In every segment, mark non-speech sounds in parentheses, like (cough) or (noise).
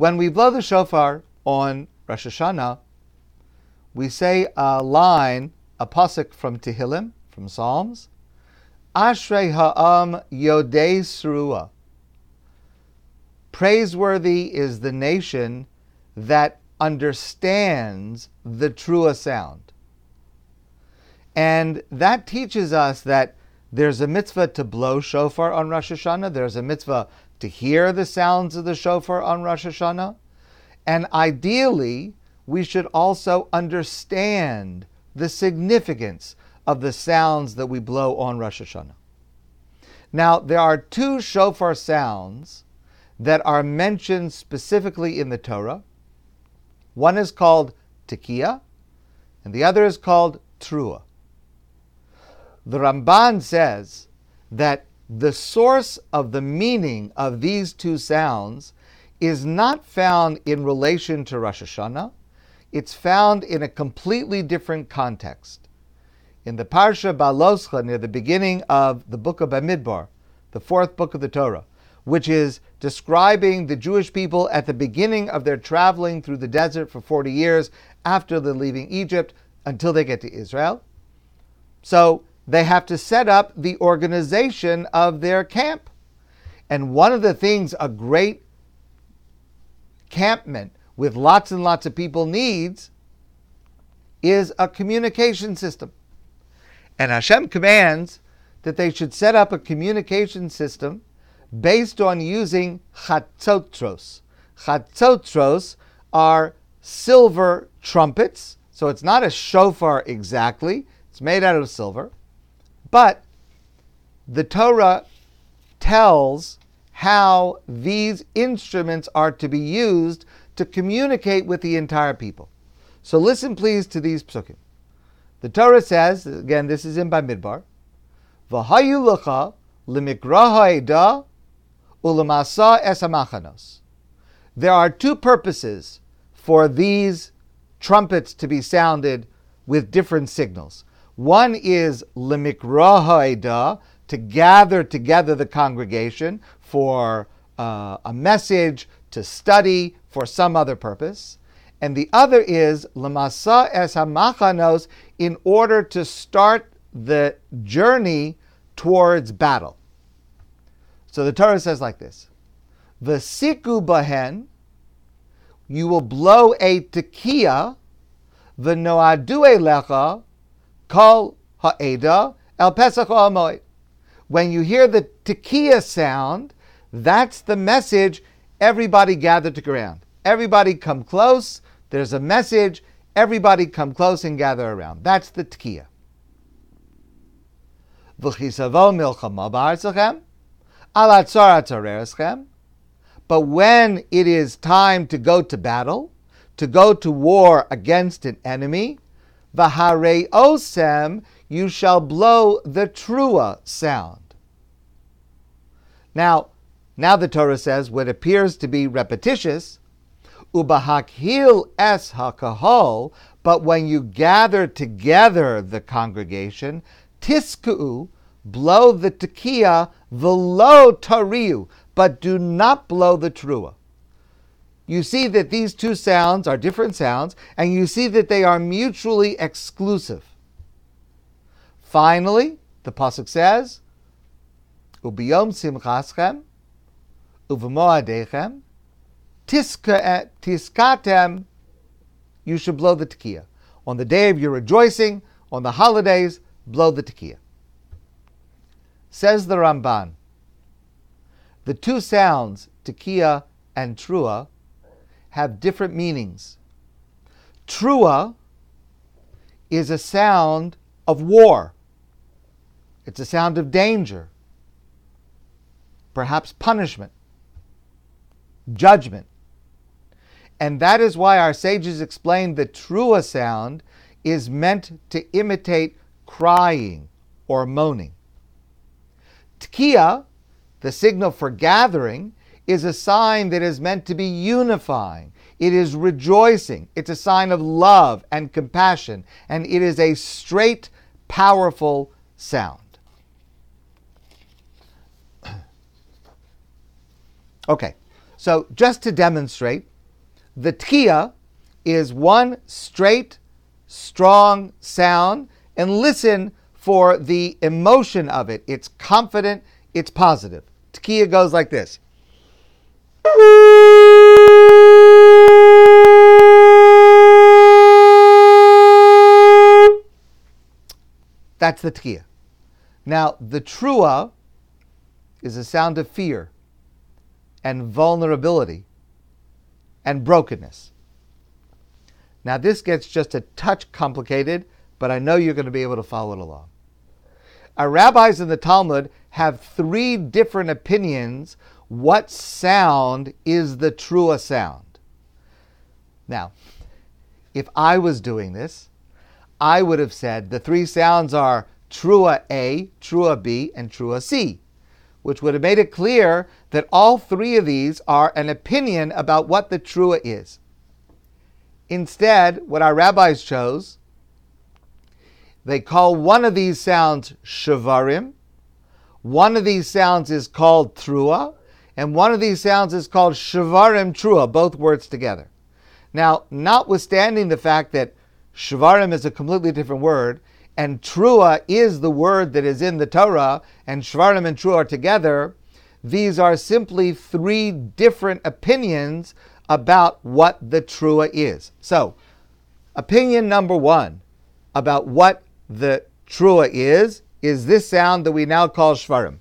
When we blow the shofar on Rosh Hashanah, we say a line, a pasuk from Tehillim, from Psalms, Ashrei ha'am yodei srua. Praiseworthy is the nation that understands the trua sound. And that teaches us that there's a mitzvah to blow shofar on Rosh Hashanah, there's a mitzvah to hear the sounds of the shofar on Rosh Hashanah, and ideally, we should also understand the significance of the sounds that we blow on Rosh Hashanah. Now, there are two shofar sounds that are mentioned specifically in the Torah. One is called tekiah, and the other is called trua. The Ramban says that the source of the meaning of these two sounds is not found in relation to Rosh Hashanah, it's found in a completely different context. In the Parsha Behaaloscha, near the beginning of the book of Bamidbar, the fourth book of the Torah, which is describing the Jewish people at the beginning of their traveling through the desert for 40 years after they're leaving Egypt until they get to Israel. So they have to set up the organization of their camp. And one of the things a great campment with lots and lots of people needs is a communication system. And Hashem commands that they should set up a communication system based on using chatzotros. Chatzotros are silver trumpets, so it's not a shofar exactly, it's made out of silver. But the Torah tells how these instruments are to be used to communicate with the entire people. So listen, please, to these psukim. The Torah says, again, this is in Bamidbar, V'hayu lecha limikraha ulamasa esamachanos. There are two purposes for these trumpets to be sounded with different signals. One is limikraha to gather together the congregation for uh, a message, to study, for some other purpose. And the other is lamasa es hamachanos in order to start the journey towards battle. So the Torah says like this: "V'siku bahen, you will blow a tekiah, v'noadu lecha, kol ha'eda el pesach ha'amoid." When you hear the tekiah sound, that's the message. Everybody gather to ground. Everybody come close. There's a message. Everybody come close and gather around. That's the tekiah. But when it is time to go to battle, to go to war against an enemy, v'harei osem, you shall blow the trua sound. Now, now the Torah says what appears to be repetitious, ubahakhil es hakahol, but when you gather together the congregation, tisku, blow the tekiah, velo tariu, but do not blow the trua. You see that these two sounds are different sounds, and you see that they are mutually exclusive. Finally, the pasuk says, "Ubiyom simchaschem, uvemoadechem, eh, tiskatem." You should blow the tekiah on the day of your rejoicing, on the holidays blow the tekiah. Says the Ramban, the two sounds, tekiah and trua, have different meanings. Trua is a sound of war. It's a sound of danger, perhaps punishment, judgment. And that is why our sages explained the trua sound is meant to imitate crying or moaning. Tkiya, the signal for gathering, is a sign that is meant to be unifying. It is rejoicing. It's a sign of love and compassion, and it is a straight, powerful sound. (clears throat) Okay, so just to demonstrate the tkiya is one straight, strong sound, and listen for the emotion of it. It's confident, it's positive. Tkiya goes like this. That's the tkiya. Now, the trua is a sound of fear and vulnerability and brokenness. Now, this gets just a touch complicated, but I know you're going to be able to follow it along. Our rabbis in the Talmud have three different opinions what sound is the trua sound. Now, if I was doing this, I would have said the three sounds are trua A, trua B, and trua C which would have made it clear that all three of these are an opinion about what the trua is. Instead, what our rabbis chose, they call one of these sounds shavarim, one of these sounds is called trua, and one of these sounds is called shavarim trua, both words together. Now, notwithstanding the fact that shavarim is a completely different word, and trua is the word that is in the Torah, and shvarim and trua are together, these are simply three different opinions about what the trua is. So, opinion number one about what the trua is is this sound that we now call shvarim.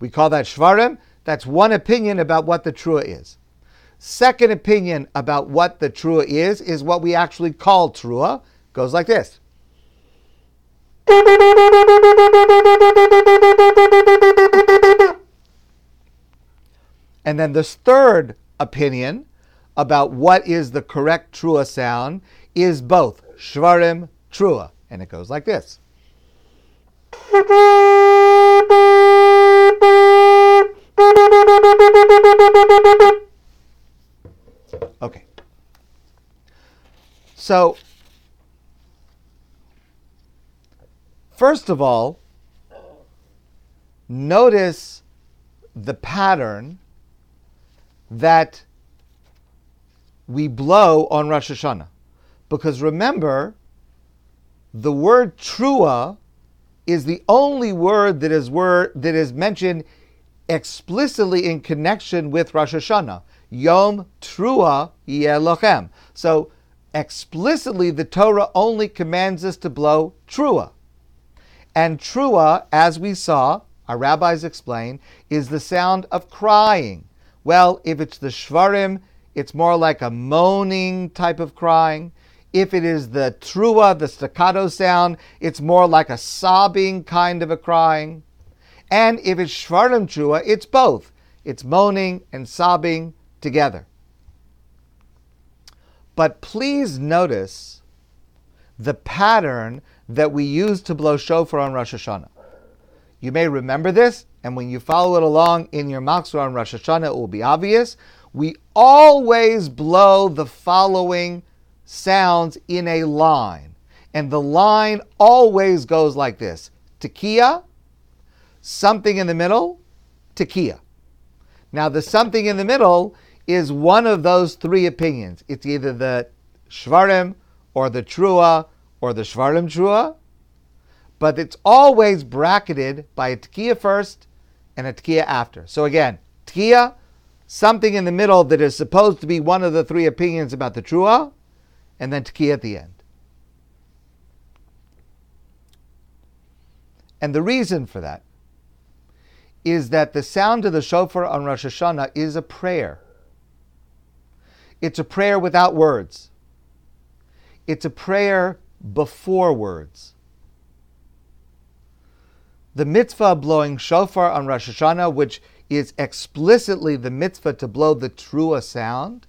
We call that shvarim. That's one opinion about what the trua is. Second opinion about what the trua is, is what we actually call trua. Goes like this. And then this third opinion about what is the correct trua sound is both shvarim trua. And it goes like this. Okay. So, first of all, notice the pattern that we blow on Rosh Hashanah. Because remember, the word trua is the only word that is word that is mentioned explicitly in connection with Rosh Hashanah. Yom Trua Yelochem. So explicitly, the Torah only commands us to blow Trua. And Trua, as we saw, our rabbis explain, is the sound of crying. Well, if it's the Shvarim, it's more like a moaning type of crying. If it is the Trua, the staccato sound, it's more like a sobbing kind of a crying. And if it's Shvarim Trua, it's both. It's moaning and sobbing together. But please notice the pattern that we use to blow shofar on Rosh Hashanah. You may remember this, and when you follow it along in your machzor on Rosh Hashanah, it will be obvious. We always blow the following sounds in a line. And the line always goes like this Tekiah, something in the middle, Tekiah. Now, the something in the middle is one of those three opinions. It's either the Shvarim or the Trua or the Shvarim Trua, but it's always bracketed by a Tkiya first and a Tkiya after. So again, Tkiya, something in the middle that is supposed to be one of the three opinions about the Trua, and then Tkiya at the end. And the reason for that is that the sound of the shofar on Rosh Hashanah is a prayer. It's a prayer without words. It's a prayer before words. The mitzvah blowing shofar on Rosh Hashanah, which is explicitly the mitzvah to blow the trua sound,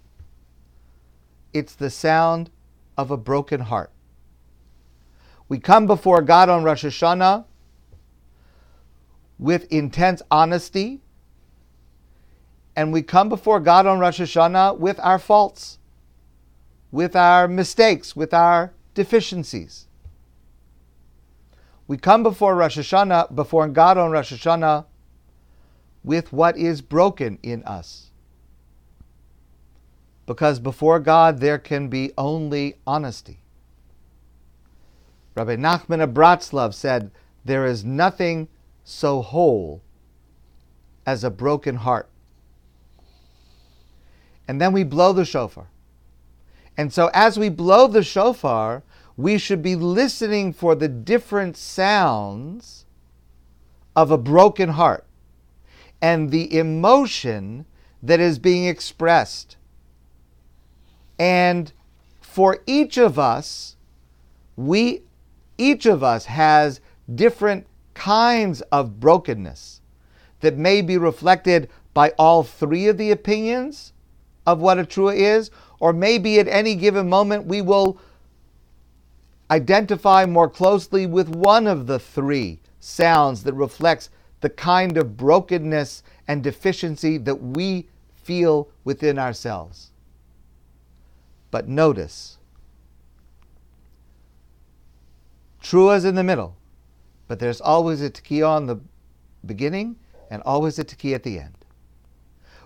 it's the sound of a broken heart. We come before God on Rosh Hashanah with intense honesty and we come before God on Rosh Hashanah with our faults, with our mistakes, with our deficiencies. We come before Rosh Hashanah, before God on Rosh Hashanah, with what is broken in us. Because before God there can be only honesty. Rabbi Nachman of Bratslav said, There is nothing so whole as a broken heart. And then we blow the shofar. And so as we blow the shofar, we should be listening for the different sounds of a broken heart and the emotion that is being expressed. And for each of us, we each of us has different kinds of brokenness that may be reflected by all three of the opinions of what a trua is, or maybe at any given moment we will identify more closely with one of the three sounds that reflects the kind of brokenness and deficiency that we feel within ourselves. But notice, Trua's in the middle, but there's always a tekiah on the beginning and always a tekiah at the end.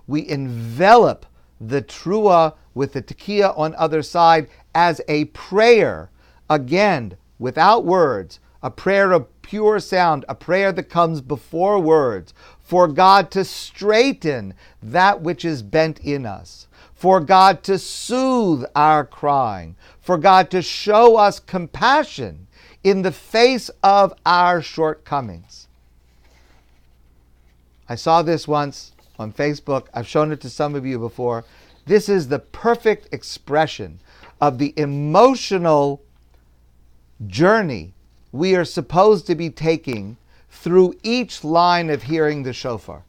We envelop the trua with the tekiah on other side as a prayer, again, without words, a prayer of pure sound, a prayer that comes before words, for God to straighten that which is bent in us, for God to soothe our crying, for God to show us compassion in the face of our shortcomings. I saw this once on Facebook. I've shown it to some of you before. This is the perfect expression of the emotional journey we are supposed to be taking through each line of hearing the shofar.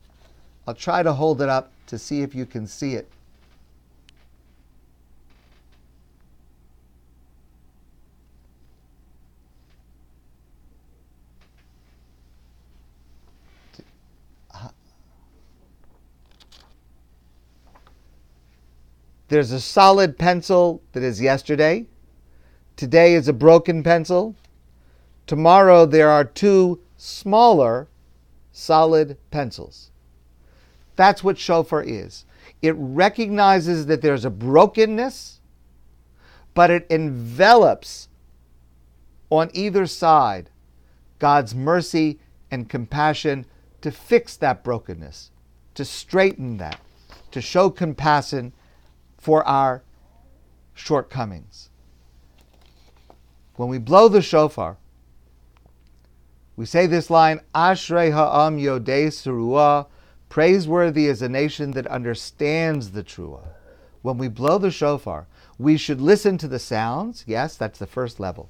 I'll try to hold it up to see if you can see it. There's a solid pencil that is yesterday. Today is a broken pencil. Tomorrow there are two smaller solid pencils. That's what shofar is. It recognizes that there's a brokenness, but it envelops on either side God's mercy and compassion to fix that brokenness, to straighten that, to show compassion for our shortcomings. When we blow the shofar, we say this line, Ashrei ha'am yodei surua, praiseworthy is a nation that understands the trua. When we blow the shofar, we should listen to the sounds. Yes, that's the first level.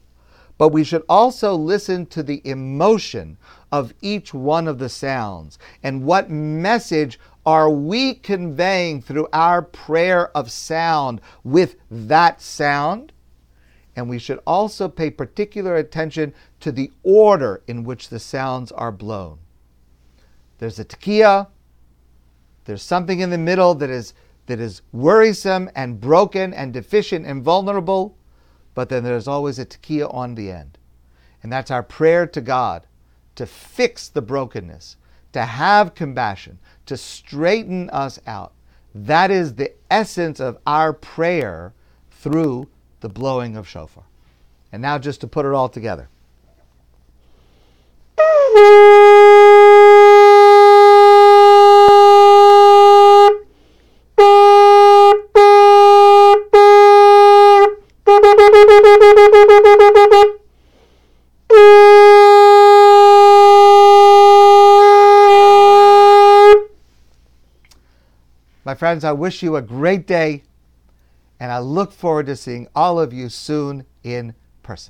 But we should also listen to the emotion of each one of the sounds and what message are we conveying through our prayer of sound with that sound? and we should also pay particular attention to the order in which the sounds are blown. There's a tekiah, there's something in the middle that is, that is worrisome and broken and deficient and vulnerable, but then there's always a tekiah on the end. And that's our prayer to God to fix the brokenness, to have compassion, to straighten us out. That is the essence of our prayer through the blowing of shofar. And now, just to put it all together. Friends, I wish you a great day and I look forward to seeing all of you soon in